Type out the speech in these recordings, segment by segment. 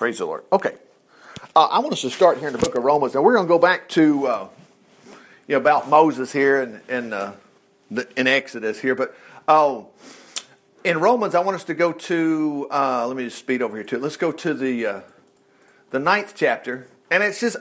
Praise the Lord. Okay. Uh, I want us to start here in the book of Romans, and we're going to go back to uh, you know, about Moses here and in, uh, in Exodus here. But oh, in Romans, I want us to go to. Uh, let me just speed over here to it. Let's go to the uh, the ninth chapter, and it's just.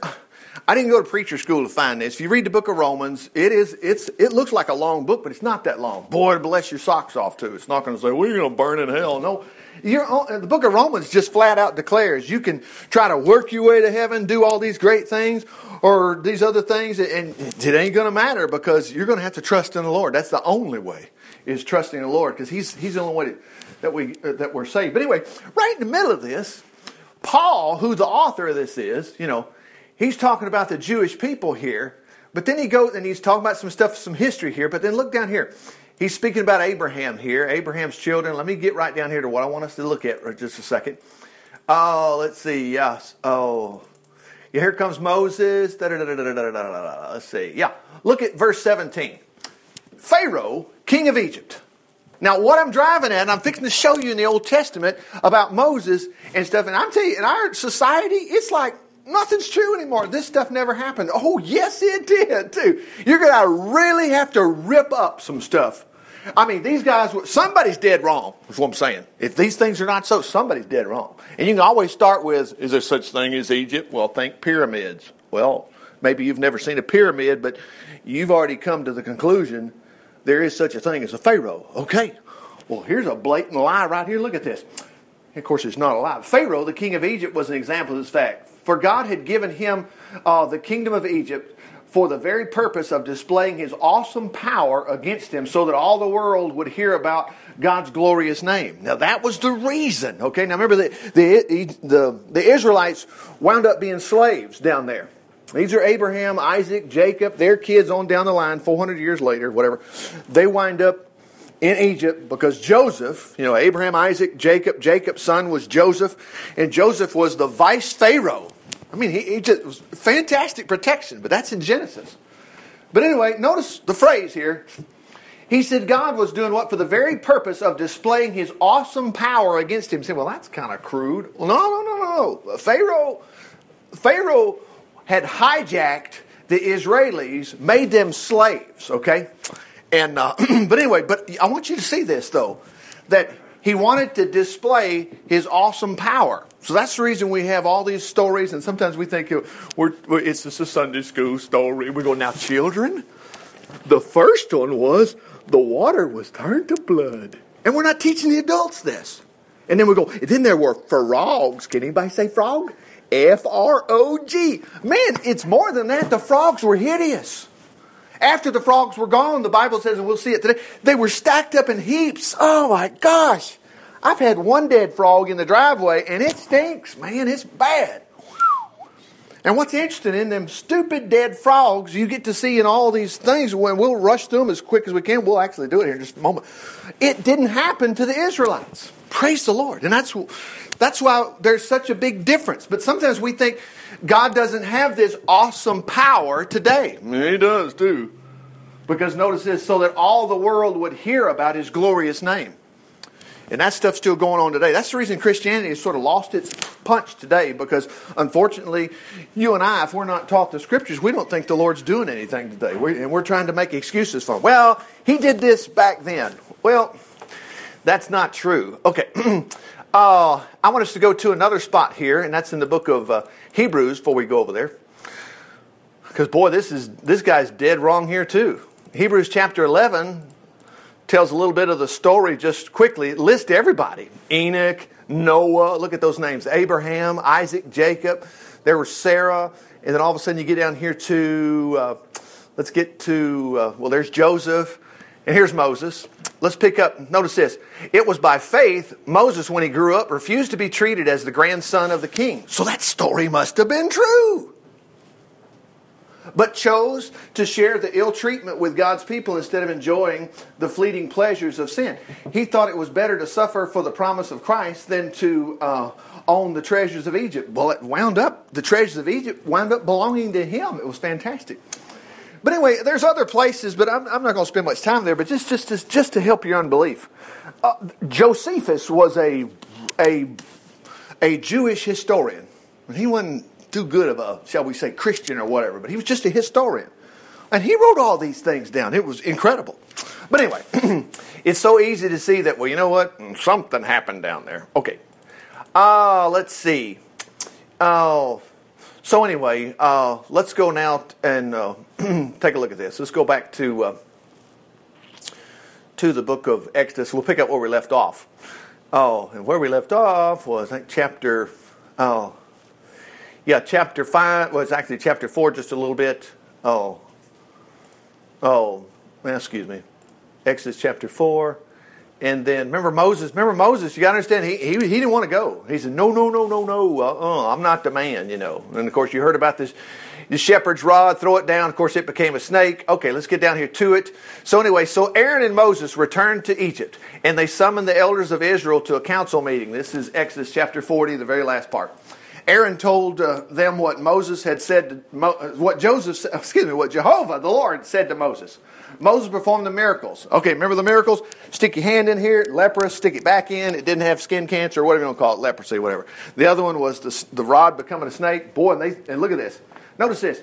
I didn't go to preacher school to find this. If you read the book of Romans, it is it's it looks like a long book, but it's not that long. Boy, bless your socks off too. It's not going to say, "Well, you're going to burn in hell." No, you're, the book of Romans just flat out declares you can try to work your way to heaven, do all these great things, or these other things, and it ain't going to matter because you're going to have to trust in the Lord. That's the only way is trusting the Lord because He's He's the only way that we uh, that we're saved. But anyway, right in the middle of this, Paul, who the author of this is, you know, he's talking about the Jewish people here. But then he goes and he's talking about some stuff, some history here. But then look down here. He's speaking about Abraham here, Abraham's children. Let me get right down here to what I want us to look at for just a second. Oh, let's see. Yes. Oh, yeah, here comes Moses. Let's see. Yeah. Look at verse 17. Pharaoh, king of Egypt. Now, what I'm driving at, and I'm fixing to show you in the Old Testament about Moses and stuff, and I'm telling you, in our society, it's like nothing's true anymore. This stuff never happened. Oh, yes, it did, too. You're going to really have to rip up some stuff I mean, these guys, somebody's dead wrong, is what I'm saying. If these things are not so, somebody's dead wrong. And you can always start with, is there such thing as Egypt? Well, think pyramids. Well, maybe you've never seen a pyramid, but you've already come to the conclusion there is such a thing as a Pharaoh. Okay, well, here's a blatant lie right here. Look at this. Of course, it's not a lie. Pharaoh, the king of Egypt, was an example of this fact. For God had given him uh, the kingdom of Egypt for the very purpose of displaying his awesome power against him so that all the world would hear about God's glorious name. Now that was the reason. Okay, now remember the, the, the, the Israelites wound up being slaves down there. These are Abraham, Isaac, Jacob, their kids on down the line, 400 years later, whatever. They wind up in Egypt because Joseph, you know, Abraham, Isaac, Jacob, Jacob's son was Joseph, and Joseph was the vice Pharaoh I mean, he, he just was fantastic protection, but that's in Genesis. But anyway, notice the phrase here. He said God was doing what for the very purpose of displaying his awesome power against him. Say, well, that's kind of crude. Well, no, no, no, no. Pharaoh, Pharaoh had hijacked the Israelis, made them slaves. Okay, and uh, but anyway, but I want you to see this though, that he wanted to display his awesome power. So that's the reason we have all these stories, and sometimes we think we're, it's just a Sunday school story. We go, now, children, the first one was the water was turned to blood. And we're not teaching the adults this. And then we go, then there were frogs. Can anybody say frog? F R O G. Man, it's more than that. The frogs were hideous. After the frogs were gone, the Bible says, and we'll see it today, they were stacked up in heaps. Oh my gosh. I've had one dead frog in the driveway and it stinks, man. It's bad. And what's interesting in them stupid dead frogs, you get to see in all these things when we'll rush through them as quick as we can. We'll actually do it here in just a moment. It didn't happen to the Israelites. Praise the Lord. And that's, that's why there's such a big difference. But sometimes we think God doesn't have this awesome power today. He does too. Because notice this, so that all the world would hear about his glorious name. And that stuff's still going on today. That's the reason Christianity has sort of lost its punch today because, unfortunately, you and I, if we're not taught the scriptures, we don't think the Lord's doing anything today. We, and we're trying to make excuses for him. Well, he did this back then. Well, that's not true. Okay. uh, I want us to go to another spot here, and that's in the book of uh, Hebrews before we go over there. Because, boy, this, is, this guy's dead wrong here, too. Hebrews chapter 11, tells a little bit of the story just quickly. List everybody Enoch, Noah, look at those names Abraham, Isaac, Jacob. There was Sarah. And then all of a sudden you get down here to, uh, let's get to, uh, well, there's Joseph. And here's Moses. Let's pick up, notice this. It was by faith Moses, when he grew up, refused to be treated as the grandson of the king. So that story must have been true but chose to share the ill treatment with God's people instead of enjoying the fleeting pleasures of sin. He thought it was better to suffer for the promise of Christ than to uh, own the treasures of Egypt. Well, it wound up, the treasures of Egypt wound up belonging to him. It was fantastic. But anyway, there's other places, but I'm, I'm not going to spend much time there, but just, just, just, just to help your unbelief. Uh, Josephus was a, a a Jewish historian. He wasn't too good of a, shall we say, Christian or whatever, but he was just a historian. And he wrote all these things down. It was incredible. But anyway, it's so easy to see that, well, you know what? Something happened down there. Okay. Uh, let's see. Oh, so anyway, uh, let's go now and uh, take a look at this. Let's go back to uh, to the book of Exodus. We'll pick up where we left off. Oh, and where we left off was I think chapter. Oh, yeah, chapter five was actually chapter four, just a little bit. Oh, oh, excuse me, Exodus chapter four. And then remember Moses. Remember Moses. You got to understand. He, he he didn't want to go. He said, "No, no, no, no, no. Uh, uh, I'm not the man." You know. And of course, you heard about this. The shepherd's rod. Throw it down. Of course, it became a snake. Okay, let's get down here to it. So anyway, so Aaron and Moses returned to Egypt, and they summoned the elders of Israel to a council meeting. This is Exodus chapter 40, the very last part. Aaron told uh, them what Moses had said, Mo- what Joseph, excuse me, what Jehovah, the Lord, said to Moses. Moses performed the miracles. Okay, remember the miracles? Stick your hand in here, leprous, stick it back in. It didn't have skin cancer, or whatever you want to call it, leprosy, whatever. The other one was the, the rod becoming a snake. Boy, and, they, and look at this. Notice this.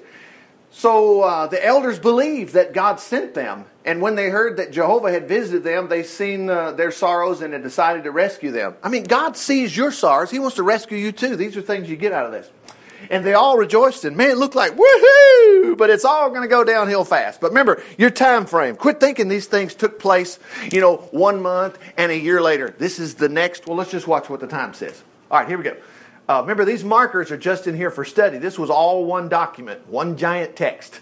So uh, the elders believed that God sent them, and when they heard that Jehovah had visited them, they seen uh, their sorrows and had decided to rescue them. I mean, God sees your sorrows; He wants to rescue you too. These are things you get out of this. And they all rejoiced, and man, it looked like woohoo! But it's all going to go downhill fast. But remember your time frame. Quit thinking these things took place, you know, one month and a year later. This is the next. Well, let's just watch what the time says. All right, here we go. Uh, remember, these markers are just in here for study. This was all one document, one giant text.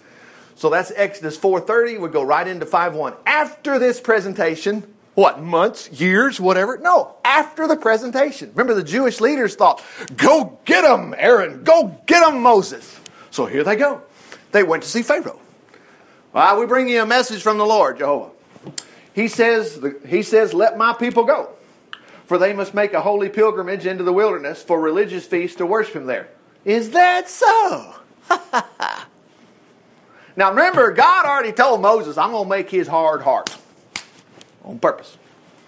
So that's Exodus 4.30. We go right into 5.1. After this presentation, what, months, years, whatever? No, after the presentation. Remember, the Jewish leaders thought, go get them, Aaron. Go get them, Moses. So here they go. They went to see Pharaoh. Well, we bring you a message from the Lord, Jehovah. He says, he says, let my people go for they must make a holy pilgrimage into the wilderness for religious feasts to worship him there. Is that so? now remember, God already told Moses, I'm going to make his hard heart on purpose.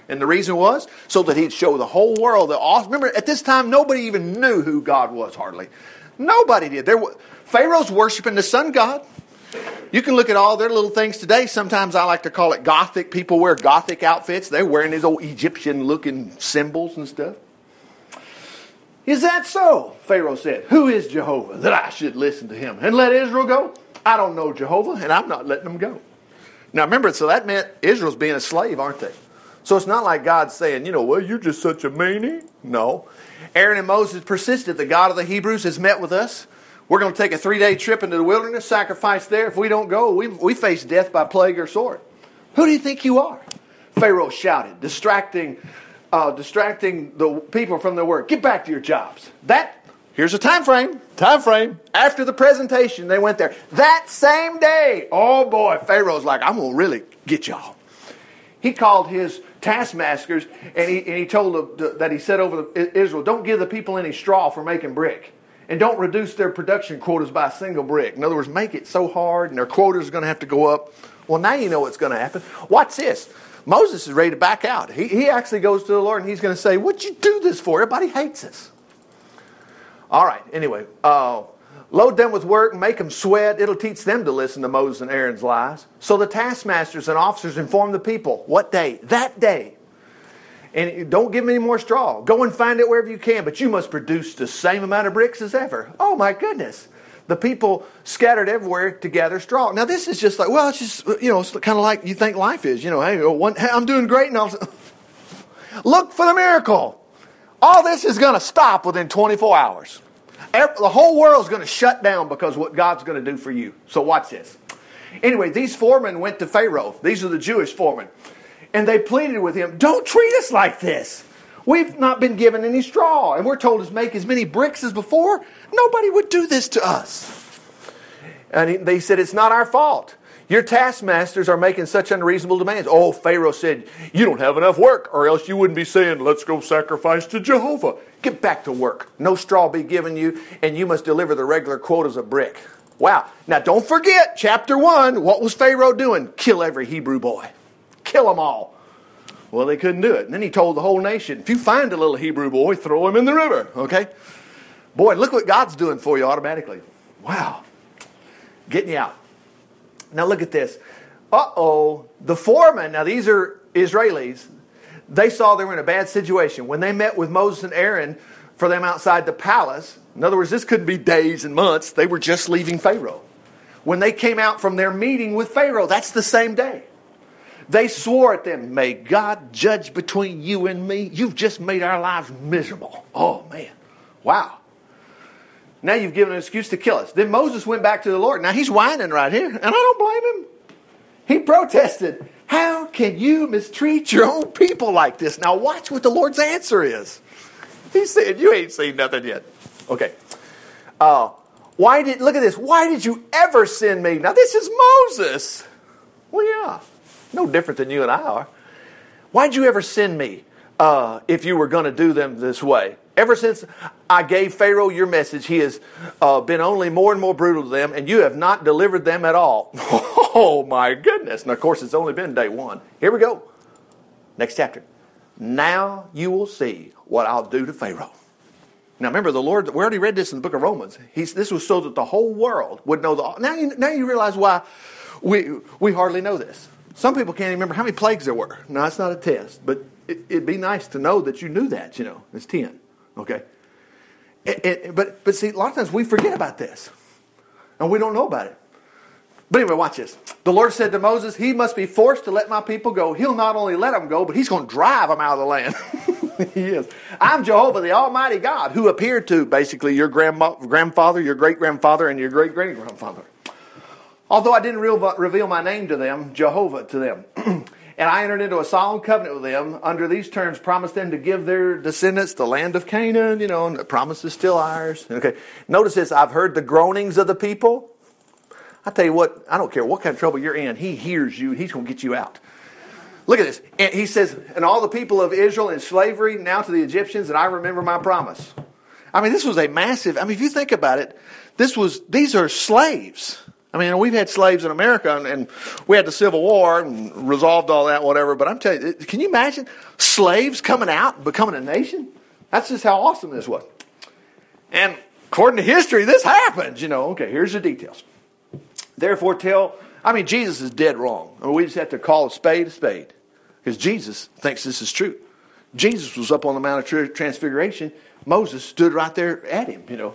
And the reason was so that he'd show the whole world the awesome. Remember, at this time, nobody even knew who God was, hardly. Nobody did. There, Pharaoh's worshiping the sun god. You can look at all their little things today. Sometimes I like to call it gothic. People wear gothic outfits. They're wearing these old Egyptian looking symbols and stuff. Is that so? Pharaoh said. Who is Jehovah that I should listen to him and let Israel go? I don't know Jehovah, and I'm not letting them go. Now remember, so that meant Israel's being a slave, aren't they? So it's not like God's saying, you know, well, you're just such a meanie. No. Aaron and Moses persisted. The God of the Hebrews has met with us. We're going to take a three day trip into the wilderness, sacrifice there. If we don't go, we, we face death by plague or sword. Who do you think you are? Pharaoh shouted, distracting, uh, distracting the people from their work. Get back to your jobs. That here's a time frame. Time frame. After the presentation, they went there. That same day, oh boy, Pharaoh's like, I'm gonna really get y'all. He called his taskmasters and he, and he told them that he said over Israel, don't give the people any straw for making brick and don't reduce their production quotas by a single brick. In other words, make it so hard and their quotas are going to have to go up. Well, now you know what's going to happen. Watch this. Moses is ready to back out. He, he actually goes to the Lord and he's going to say, What'd you do this for? Everybody hates us. All right, anyway, uh, load them with work and make them sweat. It'll teach them to listen to Moses and Aaron's lies. So the taskmasters and officers inform the people. What day? That day and don't give them any more straw. Go and find it wherever you can, but you must produce the same amount of bricks as ever. Oh my goodness. The people scattered everywhere to gather straw. Now this is just like, well, it's just, you know, it's kind of like you think life is. You know, hey, one, hey I'm doing great and all. Look for the miracle. All this is going to stop within 24 hours. The whole world's going to shut down because what God's going to do for you. So watch this. Anyway, these foremen went to Pharaoh. These are the Jewish foremen. And they pleaded with him, Don't treat us like this. We've not been given any straw, and we're told to make as many bricks as before. Nobody would do this to us. And they said, It's not our fault. Your taskmasters are making such unreasonable demands. Oh, Pharaoh said, You don't have enough work, or else you wouldn't be saying, Let's go sacrifice to Jehovah. Get back to work. No straw be given you, and you must deliver the regular quotas of brick. Wow. Now, don't forget, chapter 1, what was Pharaoh doing? Kill every Hebrew boy kill them all. Well, they couldn't do it. And then he told the whole nation, if you find a little Hebrew boy, throw him in the river. Okay? Boy, look what God's doing for you automatically. Wow. Getting you out. Now look at this. Uh oh. The foreman, now these are Israelis, they saw they were in a bad situation. When they met with Moses and Aaron for them outside the palace, in other words, this couldn't be days and months, they were just leaving Pharaoh. When they came out from their meeting with Pharaoh, that's the same day. They swore at them, May God judge between you and me. You've just made our lives miserable. Oh, man. Wow. Now you've given an excuse to kill us. Then Moses went back to the Lord. Now he's whining right here, and I don't blame him. He protested. How can you mistreat your own people like this? Now watch what the Lord's answer is. He said, You ain't seen nothing yet. Okay. Uh, why did look at this? Why did you ever send me? Now this is Moses. Well, yeah. No different than you and I are. Why'd you ever send me uh, if you were going to do them this way? Ever since I gave Pharaoh your message, he has uh, been only more and more brutal to them, and you have not delivered them at all. oh my goodness. And of course, it's only been day one. Here we go. Next chapter. Now you will see what I'll do to Pharaoh. Now remember, the Lord, we already read this in the book of Romans. He's, this was so that the whole world would know the. Now you, now you realize why we, we hardly know this. Some people can't remember how many plagues there were. Now, it's not a test, but it, would be nice to know that you knew that, you know. It's 10, okay? It, it, but, but see, a lot of times we forget about this, and we don't know about it. But anyway, watch this. The Lord said to Moses, He must be forced to let my people go. He'll not only let them go, but He's going to drive them out of the land. he is. I'm Jehovah, the Almighty God, who appeared to basically your grandma, grandfather, your great grandfather, and your great great grandfather. Although I didn't reveal my name to them, Jehovah to them. and I entered into a solemn covenant with them under these terms, promised them to give their descendants the land of Canaan, you know, and the promise is still ours. Okay. Notice this I've heard the groanings of the people. I tell you what, I don't care what kind of trouble you're in, he hears you, he's going to get you out. Look at this. And he says, and all the people of Israel in slavery now to the Egyptians, and I remember my promise. I mean, this was a massive, I mean, if you think about it, this was, these are slaves. I mean, we've had slaves in America, and, and, we had the Civil War and resolved all that, whatever. But I'm telling you, can you imagine slaves coming out, becoming a nation? That's just how awesome this was. And according to history, this happens. You know, okay, here's the details. Therefore, tell. I mean, Jesus is dead wrong. I mean, we just have to call a spade a spade because Jesus thinks this is true. Jesus was up on the Mount of Transfiguration. Moses stood right there at him. You know,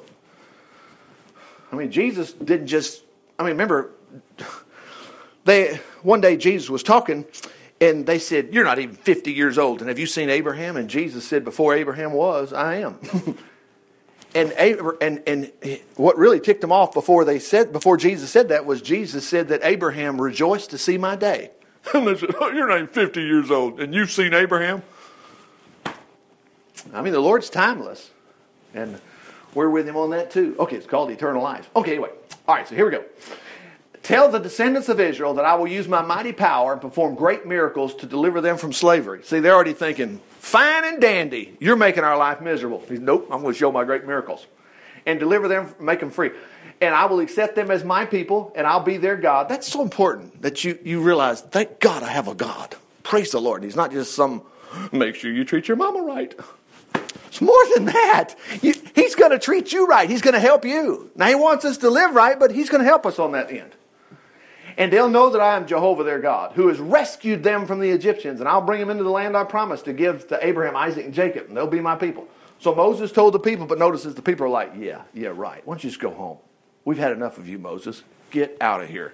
I mean, Jesus didn't just I mean, remember, they one day Jesus was talking, and they said, "You're not even 50 years old, and have you seen Abraham?" And Jesus said, "Before Abraham was, I am." and and and what really ticked them off before they said before Jesus said that was Jesus said that Abraham rejoiced to see my day. And they said, oh, "You're not even 50 years old, and you've seen Abraham." I mean, the Lord's timeless, and we're with Him on that too. Okay, it's called eternal life. Okay, anyway. All right, so here we go. Tell the descendants of Israel that I will use my mighty power and perform great miracles to deliver them from slavery. See, they're already thinking, fine and dandy, you're making our life miserable. He's, nope, I'm going to show my great miracles. And deliver them, make them free. And I will accept them as my people, and I'll be their God. That's so important that you, you realize, thank God I have a God. Praise the Lord. He's not just some, make sure you treat your mama right. It's more than that. He's going to treat you right. He's going to help you. Now, He wants us to live right, but He's going to help us on that end. And they'll know that I am Jehovah their God, who has rescued them from the Egyptians, and I'll bring them into the land I promised to give to Abraham, Isaac, and Jacob, and they'll be my people. So Moses told the people, but notices the people are like, yeah, yeah, right. Why don't you just go home? We've had enough of you, Moses. Get out of here.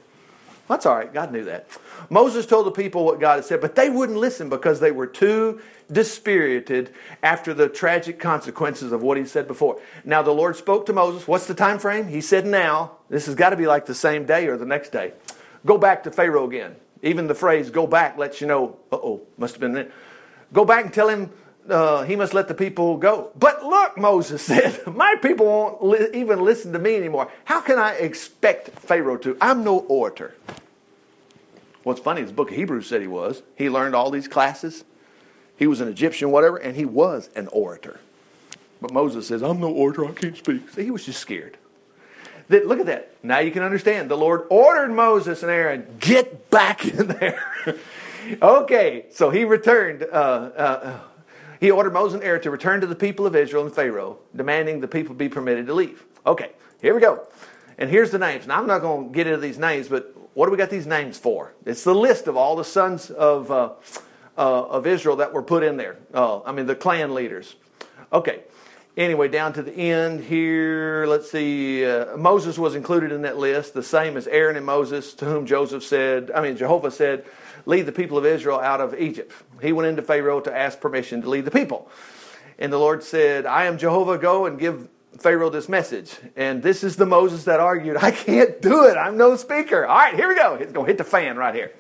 That's all right. God knew that. Moses told the people what God had said, but they wouldn't listen because they were too dispirited after the tragic consequences of what he said before. Now the Lord spoke to Moses. What's the time frame? He said now. This has got to be like the same day or the next day. Go back to Pharaoh again. Even the phrase go back lets you know, uh oh, must have been. Go back and tell him uh, he must let the people go. But look, Moses said, my people won't li- even listen to me anymore. How can I expect Pharaoh to? I'm no orator. What's funny is the book of Hebrews said he was. He learned all these classes. He was an Egyptian, whatever, and he was an orator. But Moses says, I'm no orator, I can't speak. He was just scared. That, look at that. Now you can understand. The Lord ordered Moses and Aaron, get back in there. okay, so he returned. Uh, uh, he ordered Moses and Aaron to return to the people of Israel and Pharaoh, demanding the people be permitted to leave. Okay, here we go. And here's the names. Now, I'm not going to get into these names, but what do we got these names for? It's the list of all the sons of, uh, uh, of Israel that were put in there. Uh, I mean, the clan leaders. Okay. Anyway, down to the end here, let's see. Uh, Moses was included in that list, the same as Aaron and Moses, to whom Joseph said, I mean, Jehovah said, lead the people of Israel out of Egypt. He went into Pharaoh to ask permission to lead the people. And the Lord said, I am Jehovah, go and give Pharaoh this message. And this is the Moses that argued, I can't do it. I'm no speaker. All right, here we go. It's going to hit the fan right here.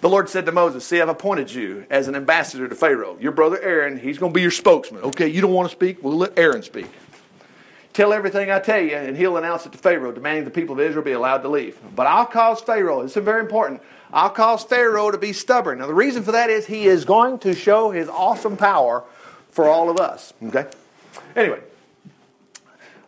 The Lord said to Moses, See, I've appointed you as an ambassador to Pharaoh. Your brother Aaron, he's going to be your spokesman. Okay, you don't want to speak? We'll let Aaron speak. Tell everything I tell you, and he'll announce it to Pharaoh, demanding the people of Israel be allowed to leave. But I'll cause Pharaoh, this is very important, I'll cause Pharaoh to be stubborn. Now, the reason for that is he is going to show his awesome power for all of us. Okay? Anyway,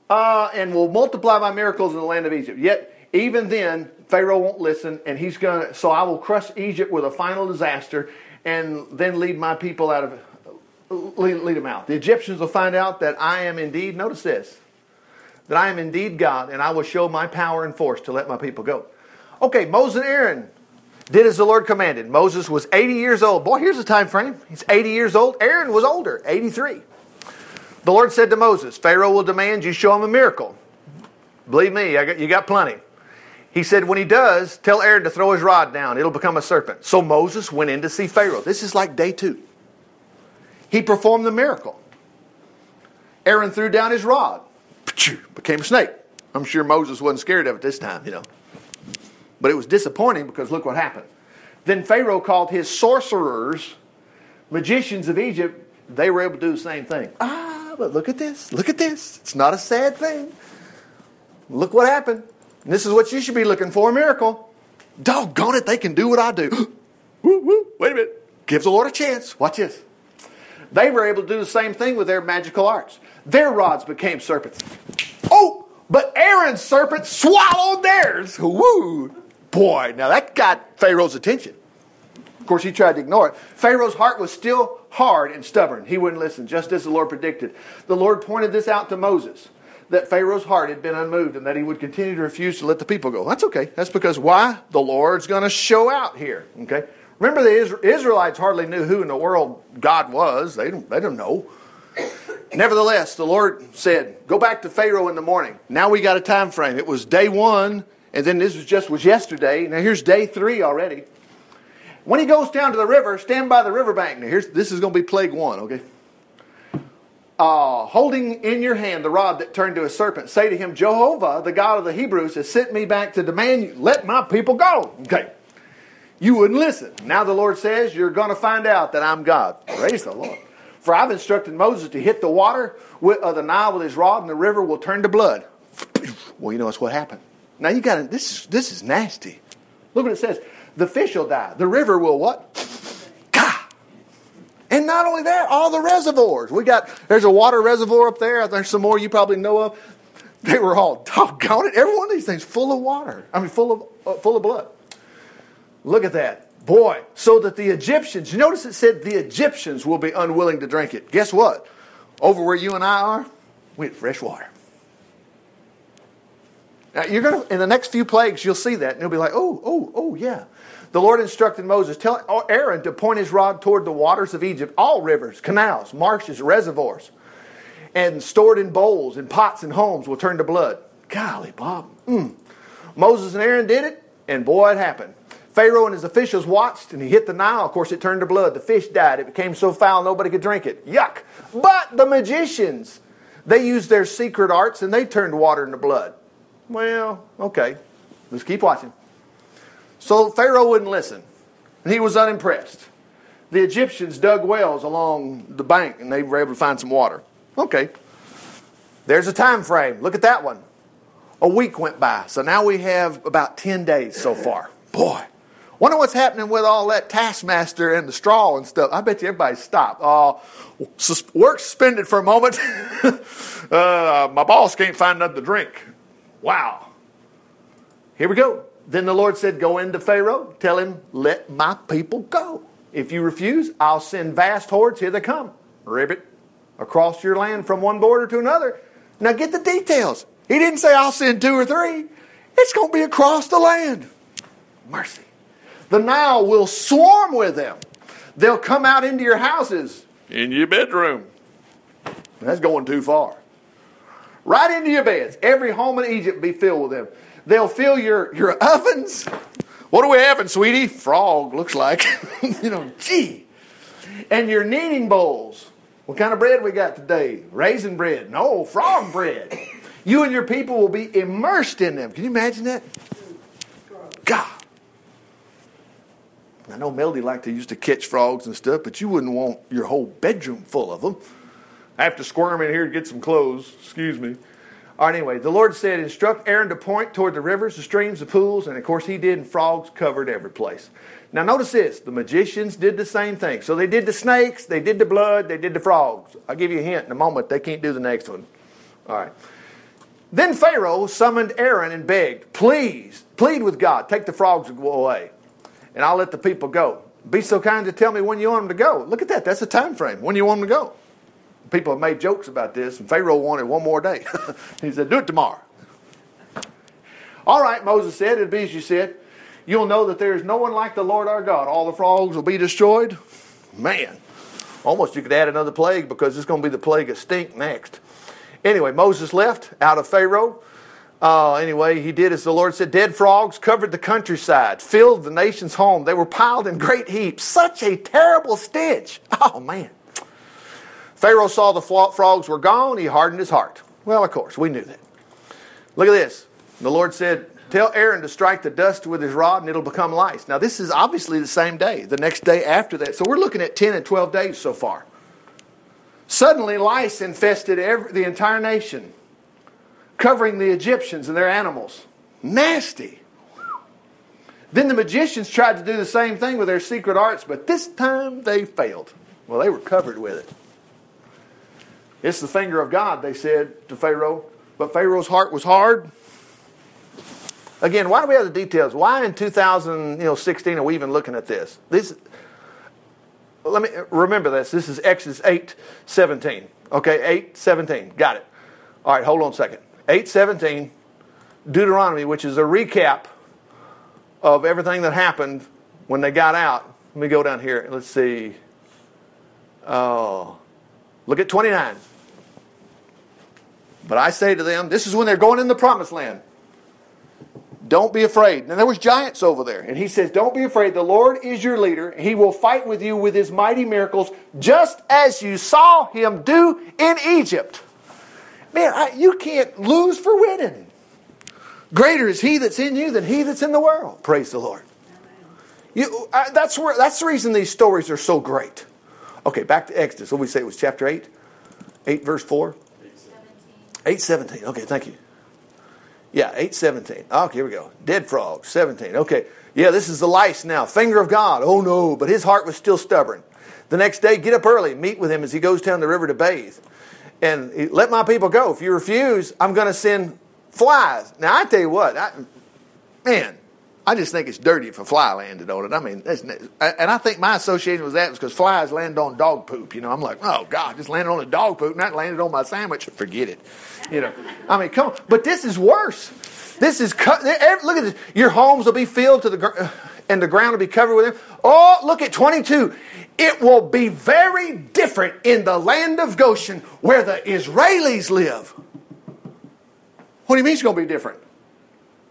uh, and will multiply my miracles in the land of Egypt. Yet, even then, Pharaoh won't listen, and he's going to, so I will crush Egypt with a final disaster and then lead my people out of, lead, lead them out. The Egyptians will find out that I am indeed, notice this, that I am indeed God, and I will show my power and force to let my people go. Okay, Moses and Aaron did as the Lord commanded. Moses was 80 years old. Boy, here's the time frame. He's 80 years old. Aaron was older, 83. The Lord said to Moses, Pharaoh will demand you show him a miracle. Believe me, got, you got plenty. He said, when he does, tell Aaron to throw his rod down. It'll become a serpent. So Moses went in to see Pharaoh. This is like day two. He performed the miracle. Aaron threw down his rod, became a snake. I'm sure Moses wasn't scared of it this time, you know. But it was disappointing because look what happened. Then Pharaoh called his sorcerers, magicians of Egypt, they were able to do the same thing. Ah, but look at this. Look at this. It's not a sad thing. Look what happened. And this is what you should be looking for a miracle. Doggone it, they can do what I do. woo, woo. Wait a minute. Gives the Lord a chance. Watch this. They were able to do the same thing with their magical arts. Their rods became serpents. Oh, but Aaron's serpent swallowed theirs. Woo! Boy, now that got Pharaoh's attention. Of course, he tried to ignore it. Pharaoh's heart was still hard and stubborn. He wouldn't listen, just as the Lord predicted. The Lord pointed this out to Moses that Pharaoh's heart had been unmoved and that he would continue to refuse to let the people go. That's okay. That's because why? The Lord's going to show out here. Okay? Remember, the Israelites hardly knew who in the world God was. They don't, they don't know. Nevertheless, the Lord said, Go back to Pharaoh in the morning. Now we got a time frame. It was day one, and then this was just was yesterday. Now here's day three already. When he goes down to the river, stand by the riverbank. Now, here's, this is going to be plague one, okay? Uh, holding in your hand the rod that turned to a serpent, say to him, Jehovah, the God of the Hebrews, has sent me back to demand you, let my people go. Okay. You wouldn't listen. Now the Lord says, You're going to find out that I'm God. Praise the Lord. For I've instructed Moses to hit the water with, uh, the Nile with his rod, and the river will turn to blood. Well, you know that's what happened. Now you got to, this, this is nasty. Look what it says. The fish will die. The river will what? And not only that, all the reservoirs. We got, there's a water reservoir up there. There's some more you probably know of. They were all doggone it. Every one of these things full of water. I mean, full of, uh, full of blood. Look at that. Boy, so that the Egyptians, you notice it said the Egyptians will be unwilling to drink it. Guess what? Over where you and I are, we have fresh water. Now, you're to, in the next few plagues, you'll see that, and you'll be like, oh, oh, oh, yeah. The Lord instructed Moses, tell Aaron to point his rod toward the waters of Egypt, all rivers, canals, marshes, reservoirs, and stored in bowls and pots and homes will turn to blood. Golly, Bob. Mm. Moses and Aaron did it, and boy, it happened. Pharaoh and his officials watched, and he hit the Nile. Of course, it turned to blood. The fish died. It became so foul nobody could drink it. Yuck. But the magicians, they used their secret arts and they turned water into blood. Well, okay. Let's keep watching. So Pharaoh wouldn't listen. and He was unimpressed. The Egyptians dug wells along the bank and they were able to find some water. Okay. There's a time frame. Look at that one. A week went by. So now we have about 10 days so far. Boy. Wonder what's happening with all that taskmaster and the straw and stuff. I bet you everybody stopped. Uh, work suspended for a moment. uh, my boss can't find nothing to drink. Wow. Here we go Then the Lord said, Go into Pharaoh, tell him, let my people go. If you refuse, I'll send vast hordes. Here they come. Ribbit across your land from one border to another. Now get the details. He didn't say, I'll send two or three. It's going to be across the land. Mercy. The Nile will swarm with them. They'll come out into your houses, in your bedroom. That's going too far. Right into your beds. Every home in Egypt be filled with them. They'll fill your, your ovens. What are we having, sweetie? Frog, looks like. you know, gee. And your kneading bowls. What kind of bread we got today? Raisin bread. No, frog bread. You and your people will be immersed in them. Can you imagine that? God. I know Melody liked to used to catch frogs and stuff, but you wouldn't want your whole bedroom full of them. I have to squirm in here to get some clothes. Excuse me. All right, anyway, the Lord said, Instruct Aaron to point toward the rivers, the streams, the pools, and of course he did, and frogs covered every place. Now, notice this the magicians did the same thing. So they did the snakes, they did the blood, they did the frogs. I'll give you a hint in a moment, they can't do the next one. All right. Then Pharaoh summoned Aaron and begged, Please, plead with God, take the frogs away and I'll let the people go. Be so kind to tell me when you want them to go. Look at that. That's a time frame. When you want them to go. People have made jokes about this, and Pharaoh wanted one more day. he said, Do it tomorrow. All right, Moses said, It'll be as you said. You'll know that there is no one like the Lord our God. All the frogs will be destroyed. Man, almost you could add another plague because it's going to be the plague of stink next. Anyway, Moses left out of Pharaoh. Uh, anyway, he did as the Lord said. Dead frogs covered the countryside, filled the nation's home. They were piled in great heaps. Such a terrible stench. Oh, man. Pharaoh saw the frogs were gone. He hardened his heart. Well, of course, we knew that. Look at this. The Lord said, Tell Aaron to strike the dust with his rod and it'll become lice. Now, this is obviously the same day, the next day after that. So we're looking at 10 and 12 days so far. Suddenly, lice infested every, the entire nation covering the Egyptians and their animals. Nasty. Then the magicians tried to do the same thing with their secret arts, but this time they failed. Well, they were covered with it. It's the finger of God, they said to Pharaoh. But Pharaoh's heart was hard. Again, why do we have the details? Why in 2016 are we even looking at this? This let me remember this. This is Exodus 8 17. Okay, 8 17. Got it. All right, hold on a second. 817, Deuteronomy, which is a recap of everything that happened when they got out. Let me go down here. Let's see. Oh, look at 29. But I say to them, this is when they're going in the promised land. Don't be afraid. And there was giants over there. And he says, Don't be afraid. The Lord is your leader. He will fight with you with his mighty miracles, just as you saw him do in Egypt. Man, I, you can't lose for winning. Greater is He that's in you than He that's in the world. Praise the Lord. You, I, that's where that's the reason these stories are so great. Okay, back to Exodus. What did we say? It was chapter eight, eight verse four. Eight seventeen. Okay, thank you. Yeah, eight seventeen. Okay, here we go. Dead frog, Seventeen. Okay. Yeah, this is the lice now. Finger of God. Oh no, but his heart was still stubborn. The next day, get up early, meet with him as he goes down the river to bathe and let my people go. If you refuse, I'm going to send flies. Now, I tell you what, I, man, I just think it's dirty if a fly landed on it. I mean, and I think my association with that was because flies land on dog poop. You know, I'm like, oh God, just landed on a dog poop, not landed on my sandwich. Forget it. You know, I mean, come on. But this is worse. This is look at this. Your homes will be filled to the and the ground will be covered with them. Oh, look at 22. It will be very different in the land of Goshen where the Israelis live. What do you mean it's going to be different?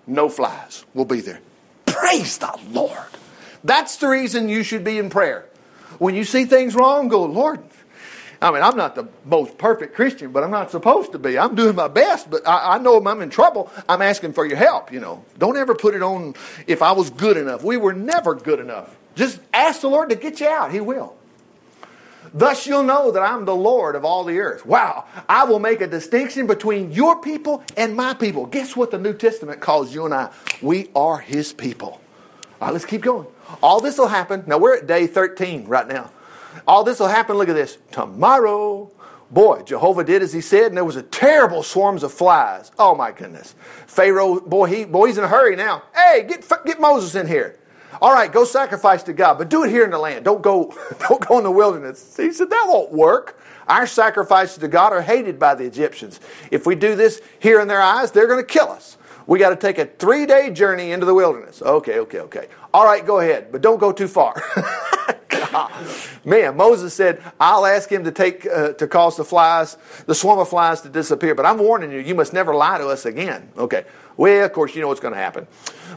No flies will be there. Praise the Lord. That's the reason you should be in prayer. When you see things wrong, go, Lord. I mean, I'm not the most perfect Christian, but I'm not supposed to be. I'm doing my best, but I, I know if I'm in trouble, I'm asking for your help, you know. Don't ever put it on if I was good enough. We were never good enough. Just ask the Lord to get you out. He will. Thus you'll know that I'm the Lord of all the earth. Wow. I will make a distinction between your people and my people. Guess what the New Testament calls you and I? We are his people. All right, let's keep going. All this will happen. Now we're at day 13 right now. All this will happen, look at this. Tomorrow Boy, Jehovah did as he said, and there was a terrible swarms of flies. Oh my goodness. Pharaoh, boy, he, boy, he's in a hurry now. Hey, get, get Moses in here. All right, go sacrifice to God, but do it here in the land. Don't go, don't go in the wilderness. He said, that won't work. Our sacrifices to God are hated by the Egyptians. If we do this here in their eyes, they're going to kill us. We got to take a three day journey into the wilderness. Okay, okay, okay. All right, go ahead, but don't go too far. Man, Moses said, I'll ask him to take uh, to cause the flies, the swarm of flies to disappear, but I'm warning you, you must never lie to us again. Okay. Well, of course, you know what's going to happen.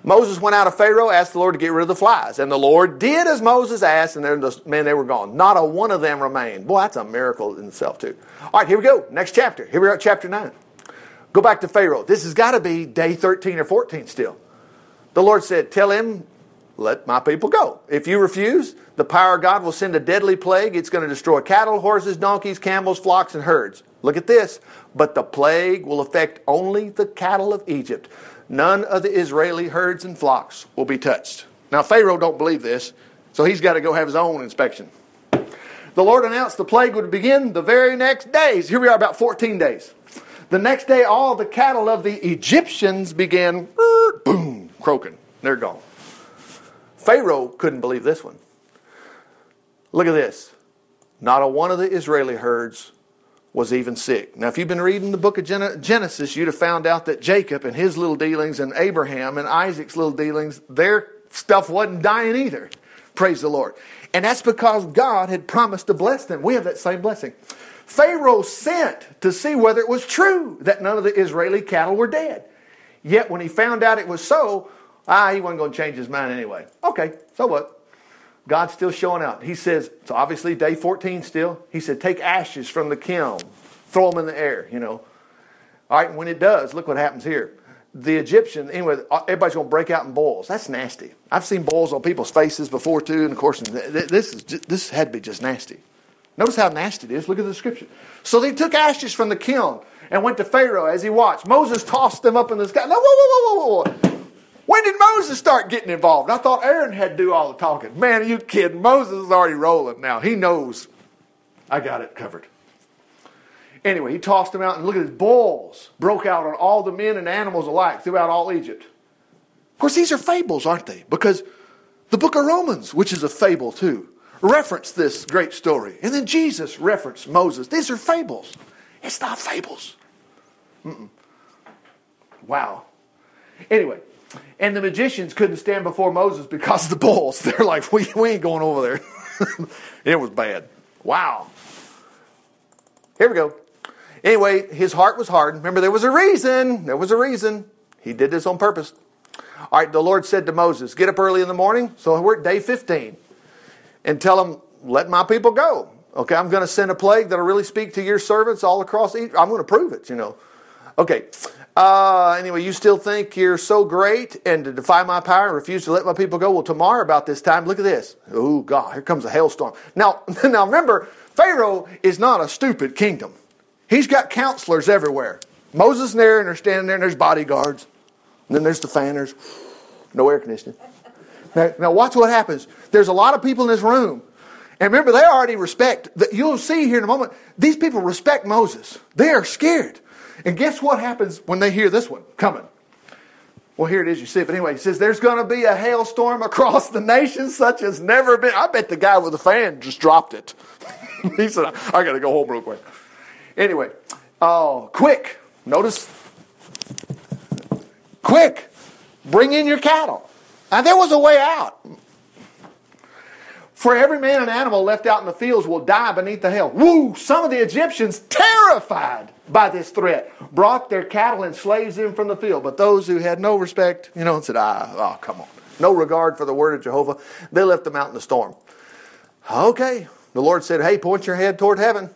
Moses went out of Pharaoh, asked the Lord to get rid of the flies, and the Lord did as Moses asked, and just, man, they were gone. Not a one of them remained. Boy, that's a miracle in itself, too. All right, here we go. Next chapter. Here we are chapter 9. Go back to Pharaoh. This has got to be day 13 or 14 still. The Lord said, Tell him let my people go. If you refuse, the power of God will send a deadly plague. It's going to destroy cattle, horses, donkeys, camels, flocks, and herds. Look at this. But the plague will affect only the cattle of Egypt. None of the Israeli herds and flocks will be touched. Now, Pharaoh don't believe this, so he's got to go have his own inspection. The Lord announced the plague would begin the very next days. Here we are, about 14 days. The next day, all the cattle of the Egyptians began, boom, croaking. They're gone. Pharaoh couldn't believe this one. Look at this. Not a one of the Israeli herds was even sick. Now, if you've been reading the book of Genesis, you'd have found out that Jacob and his little dealings and Abraham and Isaac's little dealings, their stuff wasn't dying either. Praise the Lord. And that's because God had promised to bless them. We have that same blessing. Pharaoh sent to see whether it was true that none of the Israeli cattle were dead. Yet when he found out it was so, Ah, he wasn't going to change his mind anyway. Okay, so what? God's still showing out. He says, so obviously day 14 still. He said, take ashes from the kiln, throw them in the air, you know. All right, when it does, look what happens here. The Egyptian, anyway, everybody's going to break out in boils. That's nasty. I've seen boils on people's faces before too, and of course, this is this had to be just nasty. Notice how nasty it is. Look at the description. So they took ashes from the kiln and went to Pharaoh as he watched. Moses tossed them up in the sky. No, whoa, whoa, whoa, whoa, whoa. When did Moses start getting involved? I thought Aaron had to do all the talking. Man, are you kidding? Moses is already rolling now. He knows I got it covered. Anyway, he tossed them out, and look at his balls broke out on all the men and animals alike throughout all Egypt. Of course, these are fables, aren't they? Because the book of Romans, which is a fable too, referenced this great story. And then Jesus referenced Moses. These are fables. It's not fables. Mm-mm. Wow. Anyway, and the magicians couldn't stand before Moses because of the bulls. They're like, we, we ain't going over there. it was bad. Wow. Here we go. Anyway, his heart was hardened. Remember, there was a reason. There was a reason. He did this on purpose. All right, the Lord said to Moses, Get up early in the morning. So we're at day 15. And tell them, Let my people go. Okay, I'm going to send a plague that'll really speak to your servants all across Egypt. I'm going to prove it, you know. Okay, uh, anyway, you still think you're so great and to defy my power and refuse to let my people go? Well, tomorrow about this time, look at this. Oh, God, here comes a hailstorm. Now, now remember, Pharaoh is not a stupid kingdom. He's got counselors everywhere. Moses and Aaron are standing there and there's bodyguards. And then there's the fanners. No air conditioning. Now, now watch what happens. There's a lot of people in this room. And remember, they already respect, you'll see here in a moment, these people respect Moses. They are scared. And guess what happens when they hear this one coming? Well, here it is, you see it. But anyway, he says, There's going to be a hailstorm across the nation such as never been. I bet the guy with the fan just dropped it. he said, I got to go home real quick. Anyway, oh, quick. Notice, quick, bring in your cattle. Now, there was a way out. For every man and animal left out in the fields will die beneath the hail. Woo! Some of the Egyptians, terrified by this threat, brought their cattle and slaves in from the field. But those who had no respect, you know, said, ah, oh, come on. No regard for the word of Jehovah, they left them out in the storm. Okay. The Lord said, hey, point your head toward heaven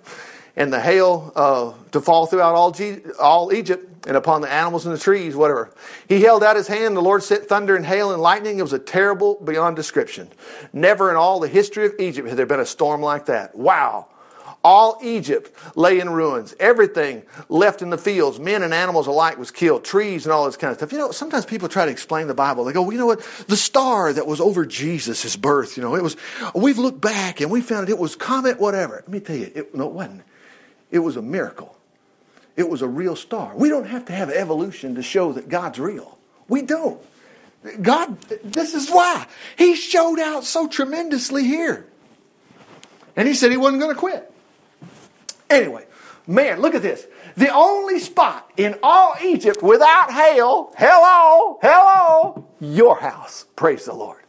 and the hail uh, to fall throughout all, all Egypt and upon the animals and the trees, whatever. He held out his hand. The Lord sent thunder and hail and lightning. It was a terrible beyond description. Never in all the history of Egypt had there been a storm like that. Wow. All Egypt lay in ruins. Everything left in the fields, men and animals alike, was killed. Trees and all this kind of stuff. You know, sometimes people try to explain the Bible. They go, well, you know what? The star that was over Jesus' birth, you know, it was, we've looked back and we found it, it was comet, whatever. Let me tell you, it, no, it wasn't. It was a miracle. It was a real star. We don't have to have evolution to show that God's real. We don't. God, this is why. He showed out so tremendously here. And he said he wasn't going to quit. Anyway, man, look at this. The only spot in all Egypt without hail, hello, hello, your house, praise the Lord,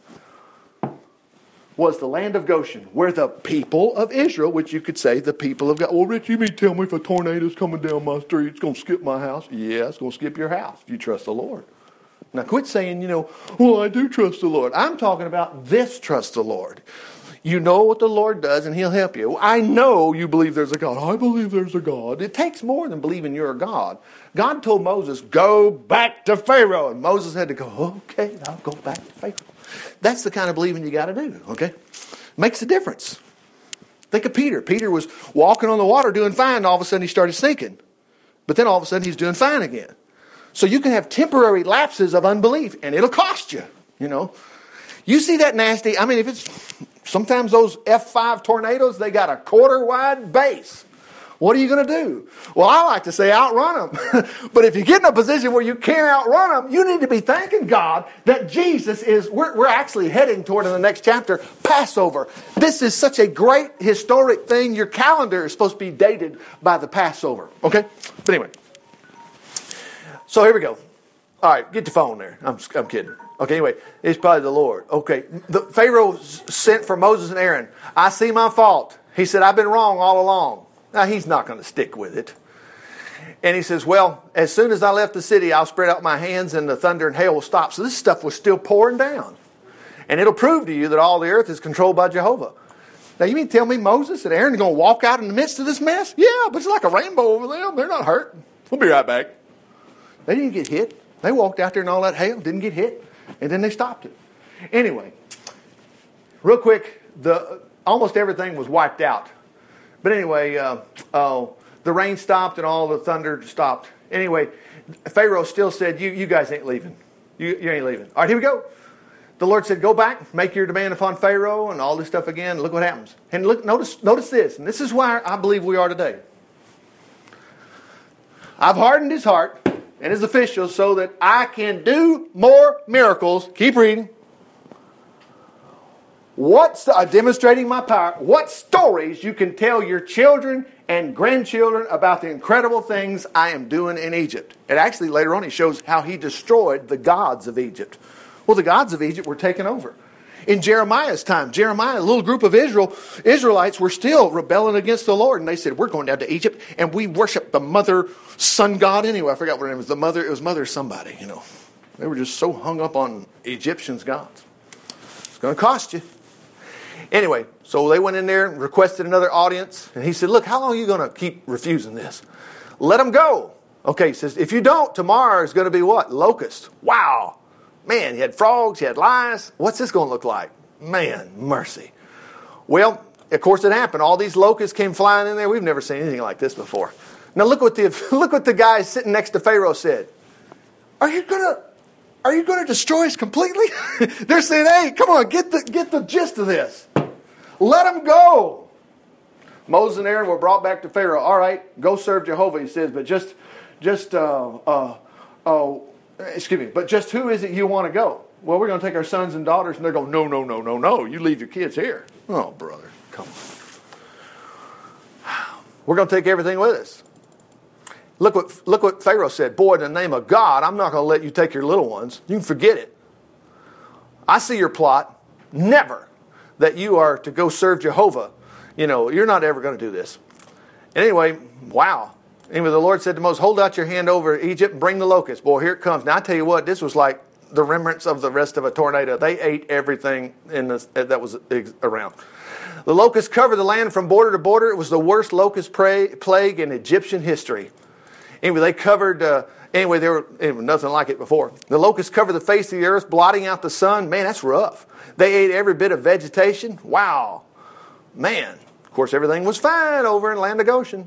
was the land of Goshen, where the people of Israel, which you could say the people of God. Well, Rich, you mean tell me if a tornado's coming down my street, it's going to skip my house? Yeah, it's going to skip your house if you trust the Lord. Now, quit saying, you know, well, I do trust the Lord. I'm talking about this trust the Lord. You know what the Lord does, and He'll help you. I know you believe there's a God. I believe there's a God. It takes more than believing you're a God. God told Moses, go back to Pharaoh. And Moses had to go, okay, I'll go back to Pharaoh. That's the kind of believing you got to do, okay? Makes a difference. Think of Peter. Peter was walking on the water doing fine, and all of a sudden he started sinking. But then all of a sudden he's doing fine again. So you can have temporary lapses of unbelief, and it'll cost you, you know. You see that nasty, I mean, if it's sometimes those F5 tornadoes, they got a quarter wide base. What are you going to do? Well, I like to say outrun them. but if you get in a position where you can't outrun them, you need to be thanking God that Jesus is, we're, we're actually heading toward in the next chapter, Passover. This is such a great historic thing. Your calendar is supposed to be dated by the Passover. Okay? But anyway. So here we go. All right, get the phone there. I'm, I'm kidding. Okay, anyway, it's probably the Lord. Okay, the Pharaoh sent for Moses and Aaron. I see my fault. He said, I've been wrong all along. Now, he's not going to stick with it. And he says, Well, as soon as I left the city, I'll spread out my hands and the thunder and hail will stop. So this stuff was still pouring down. And it'll prove to you that all the earth is controlled by Jehovah. Now, you mean tell me Moses and Aaron are going to walk out in the midst of this mess? Yeah, but it's like a rainbow over them. They're not hurt. We'll be right back. They didn't get hit. They walked out there and all that hail, didn't get hit, and then they stopped it. Anyway, real quick, the almost everything was wiped out. But anyway, uh, uh, the rain stopped and all the thunder stopped. Anyway, Pharaoh still said, "You, you guys ain't leaving. You, you ain't leaving." All right, here we go. The Lord said, "Go back, make your demand upon Pharaoh, and all this stuff again. Look what happens." And look, notice, notice this, and this is why I believe we are today. I've hardened his heart and his officials so that I can do more miracles. Keep reading. What's uh, demonstrating my power? What stories you can tell your children and grandchildren about the incredible things I am doing in Egypt? And actually, later on, he shows how he destroyed the gods of Egypt. Well, the gods of Egypt were taken over. In Jeremiah's time, Jeremiah, a little group of Israel, Israelites were still rebelling against the Lord, and they said, "We're going down to Egypt, and we worship the mother sun god anyway." I forgot what her name was. The mother, it was mother somebody. You know, they were just so hung up on Egyptians' gods. It's going to cost you. Anyway, so they went in there and requested another audience, and he said, "Look, how long are you going to keep refusing this? Let them go." Okay, he says, "If you don't, tomorrow is going to be what? Locust." Wow. Man, he had frogs, he had lice. What's this going to look like? Man, mercy. Well, of course, it happened. All these locusts came flying in there. We've never seen anything like this before. Now look what the look what the guy sitting next to Pharaoh said. Are you gonna are you gonna destroy us completely? They're saying, hey, come on, get the get the gist of this. Let them go. Moses and Aaron were brought back to Pharaoh. All right, go serve Jehovah, he says, but just just uh, uh, uh, excuse me, but just who is it you want to go? Well, we're going to take our sons and daughters, and they're going, no, no, no, no, no. You leave your kids here. Oh, brother, come on. We're going to take everything with us. Look what, look what Pharaoh said. Boy, in the name of God, I'm not going to let you take your little ones. You can forget it. I see your plot. Never that you are to go serve Jehovah. You know, you're not ever going to do this. And anyway, wow. Anyway, the Lord said to Moses, Hold out your hand over Egypt and bring the locusts. Boy, here it comes. Now, I tell you what, this was like the remnants of the rest of a tornado. They ate everything in the, that was around. The locusts covered the land from border to border. It was the worst locust plague in Egyptian history. Anyway, they covered. Uh, anyway, there anyway, nothing like it before. The locusts covered the face of the earth, blotting out the sun. Man, that's rough. They ate every bit of vegetation. Wow, man. Of course, everything was fine over in land of Goshen.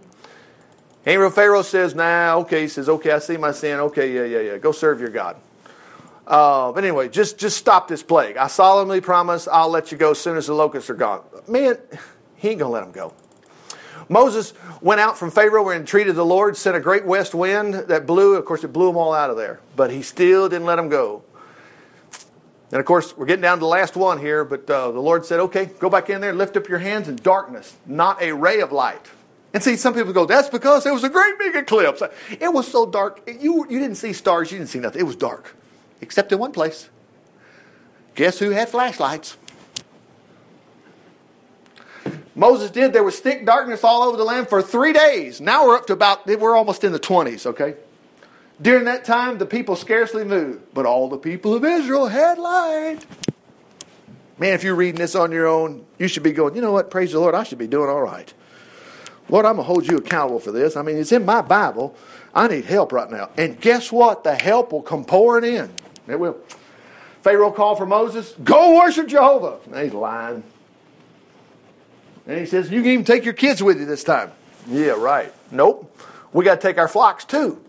Anyway, Pharaoh says, "Nah, okay." He says, "Okay, I see my sin. Okay, yeah, yeah, yeah. Go serve your God." Uh, but anyway, just just stop this plague. I solemnly promise I'll let you go as soon as the locusts are gone. Man, he ain't gonna let them go. Moses went out from Pharaoh and entreated the Lord, sent a great west wind that blew. Of course, it blew them all out of there. But he still didn't let them go. And of course, we're getting down to the last one here, but uh, the Lord said, okay, go back in there, lift up your hands in darkness, not a ray of light. And see, some people go, that's because it was a great big eclipse. It was so dark. You, you didn't see stars, you didn't see nothing. It was dark, except in one place. Guess who had flashlights? Moses did. There was thick darkness all over the land for three days. Now we're up to about, we're almost in the 20s, okay? During that time, the people scarcely moved, but all the people of Israel had light. Man, if you're reading this on your own, you should be going, you know what? Praise the Lord, I should be doing all right. Lord, I'm going to hold you accountable for this. I mean, it's in my Bible. I need help right now. And guess what? The help will come pouring in. It will. Pharaoh called for Moses, go worship Jehovah. He's lying. And he says, You can even take your kids with you this time. Yeah, right. Nope. We got to take our flocks too.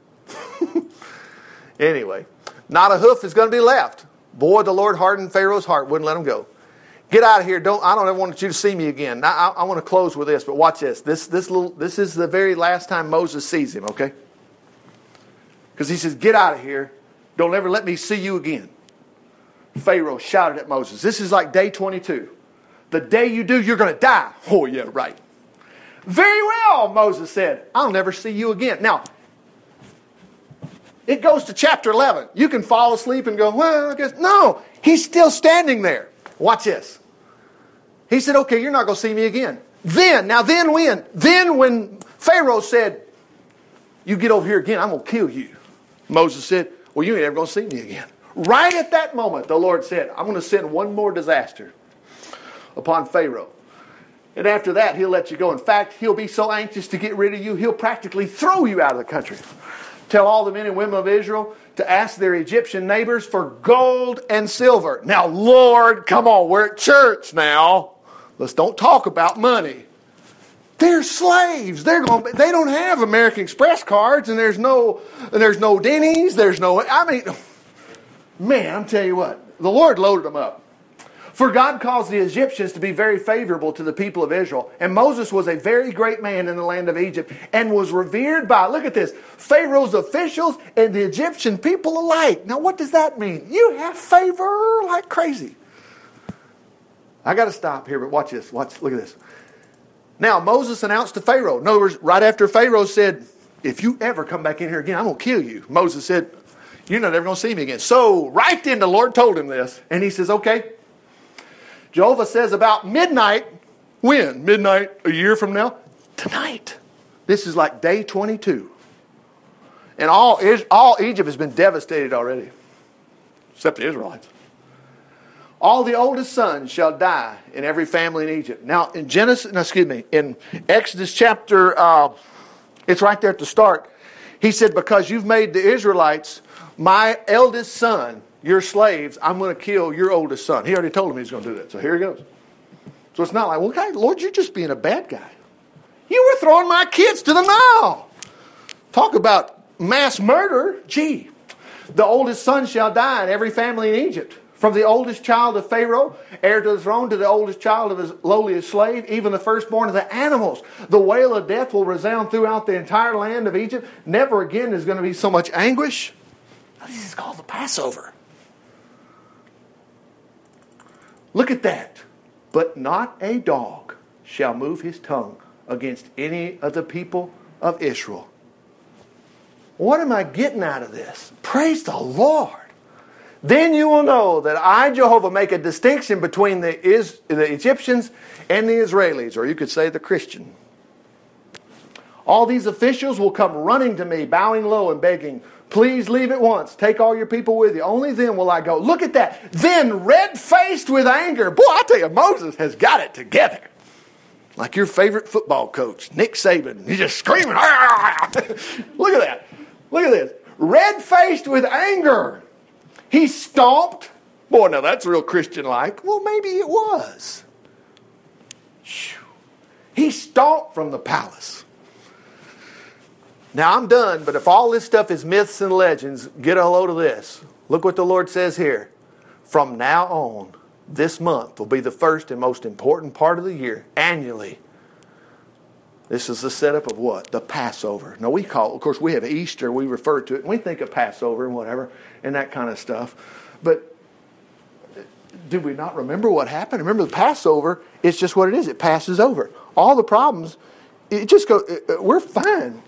anyway, not a hoof is going to be left. Boy, the Lord hardened Pharaoh's heart, wouldn't let him go. Get out of here. Don't I don't ever want you to see me again. Now, I, I want to close with this, but watch this. This this little this is the very last time Moses sees him, okay? Because he says, Get out of here. Don't ever let me see you again. Pharaoh shouted at Moses. This is like day 22. The day you do, you're going to die. Oh, yeah, right. Very well, Moses said. I'll never see you again. Now, it goes to chapter 11. You can fall asleep and go, well, I guess. No, he's still standing there. Watch this. He said, okay, you're not going to see me again. Then, now then when? Then when Pharaoh said, you get over here again, I'm going to kill you. Moses said, well, you ain't ever going to see me again. Right at that moment, the Lord said, I'm going to send one more disaster upon Pharaoh. And after that, he'll let you go. In fact, he'll be so anxious to get rid of you, he'll practically throw you out of the country. Tell all the men and women of Israel to ask their Egyptian neighbors for gold and silver. Now, Lord, come on, we're at church now. Let's don't talk about money. They're slaves. They're going. They don't have American Express cards, and there's no, and there's no Denny's. There's no. I mean, man, I'm telling you what. The Lord loaded them up. For God caused the Egyptians to be very favorable to the people of Israel. And Moses was a very great man in the land of Egypt and was revered by, look at this, Pharaoh's officials and the Egyptian people alike. Now, what does that mean? You have favor like crazy. I got to stop here, but watch this. Watch, look at this. Now, Moses announced to Pharaoh. In other words, right after Pharaoh said, If you ever come back in here again, I'm going to kill you. Moses said, You're not ever going to see me again. So, right then, the Lord told him this. And he says, Okay, Jehovah says about midnight. When? Midnight a year from now? Tonight. This is like day 22. And all, all Egypt has been devastated already, except the Israelites. All the oldest sons shall die in every family in Egypt. Now, in Genesis, no, excuse me, in Exodus chapter, uh, it's right there at the start. He said, Because you've made the Israelites my eldest son, your slaves, I'm going to kill your oldest son. He already told him he's going to do that. So here he goes. So it's not like, well, okay, Lord, you're just being a bad guy. You were throwing my kids to the Nile. Talk about mass murder. Gee, the oldest son shall die in every family in Egypt. From the oldest child of Pharaoh, heir to the throne, to the oldest child of his lowliest slave, even the firstborn of the animals. The wail of death will resound throughout the entire land of Egypt. Never again is going to be so much anguish. This is called the Passover. Look at that. But not a dog shall move his tongue against any of the people of Israel. What am I getting out of this? Praise the Lord. Then you will know that I, Jehovah, make a distinction between the, Is, the Egyptians and the Israelis, or you could say the Christian. All these officials will come running to me, bowing low and begging, Please leave at once. Take all your people with you. Only then will I go. Look at that. Then, red faced with anger. Boy, I tell you, Moses has got it together. Like your favorite football coach, Nick Saban. He's just screaming. Ah, ah, ah, Look at that. Look at this. Red faced with anger. He stomped. Boy, now that's real Christian like. Well, maybe it was. He stomped from the palace. Now I'm done, but if all this stuff is myths and legends, get a load of this. Look what the Lord says here. From now on, this month will be the first and most important part of the year, annually. This is the setup of what? The Passover. Now we call, of course, we have Easter. We refer to it, and we think of Passover and whatever, and that kind of stuff. But do we not remember what happened? Remember the Passover? It's just what it is. It passes over. All the problems, it just goes. Uh, uh, we're fine.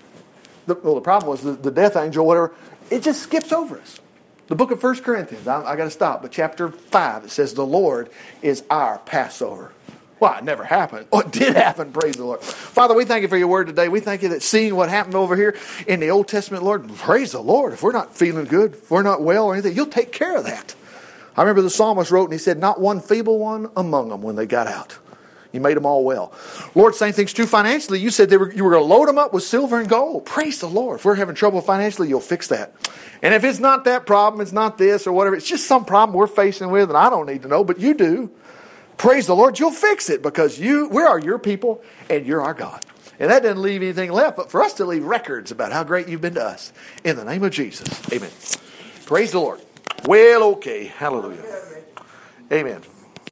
The, well, the problem was the, the death angel, whatever. It just skips over us. The book of 1 Corinthians, I, I got to stop, but chapter 5, it says, The Lord is our Passover. Well, it never happened. Oh, it did happen, praise the Lord. Father, we thank you for your word today. We thank you that seeing what happened over here in the Old Testament, Lord, praise the Lord. If we're not feeling good, if we're not well or anything, you'll take care of that. I remember the psalmist wrote and he said, Not one feeble one among them when they got out. You made them all well. Lord, same thing's true financially. You said were, you were going to load them up with silver and gold. Praise the Lord. If we're having trouble financially, you'll fix that. And if it's not that problem, it's not this or whatever, it's just some problem we're facing with and I don't need to know, but you do. Praise the Lord, you'll fix it because you we are your people and you're our God. And that doesn't leave anything left but for us to leave records about how great you've been to us. In the name of Jesus. Amen. Praise the Lord. Well, okay. Hallelujah. Amen.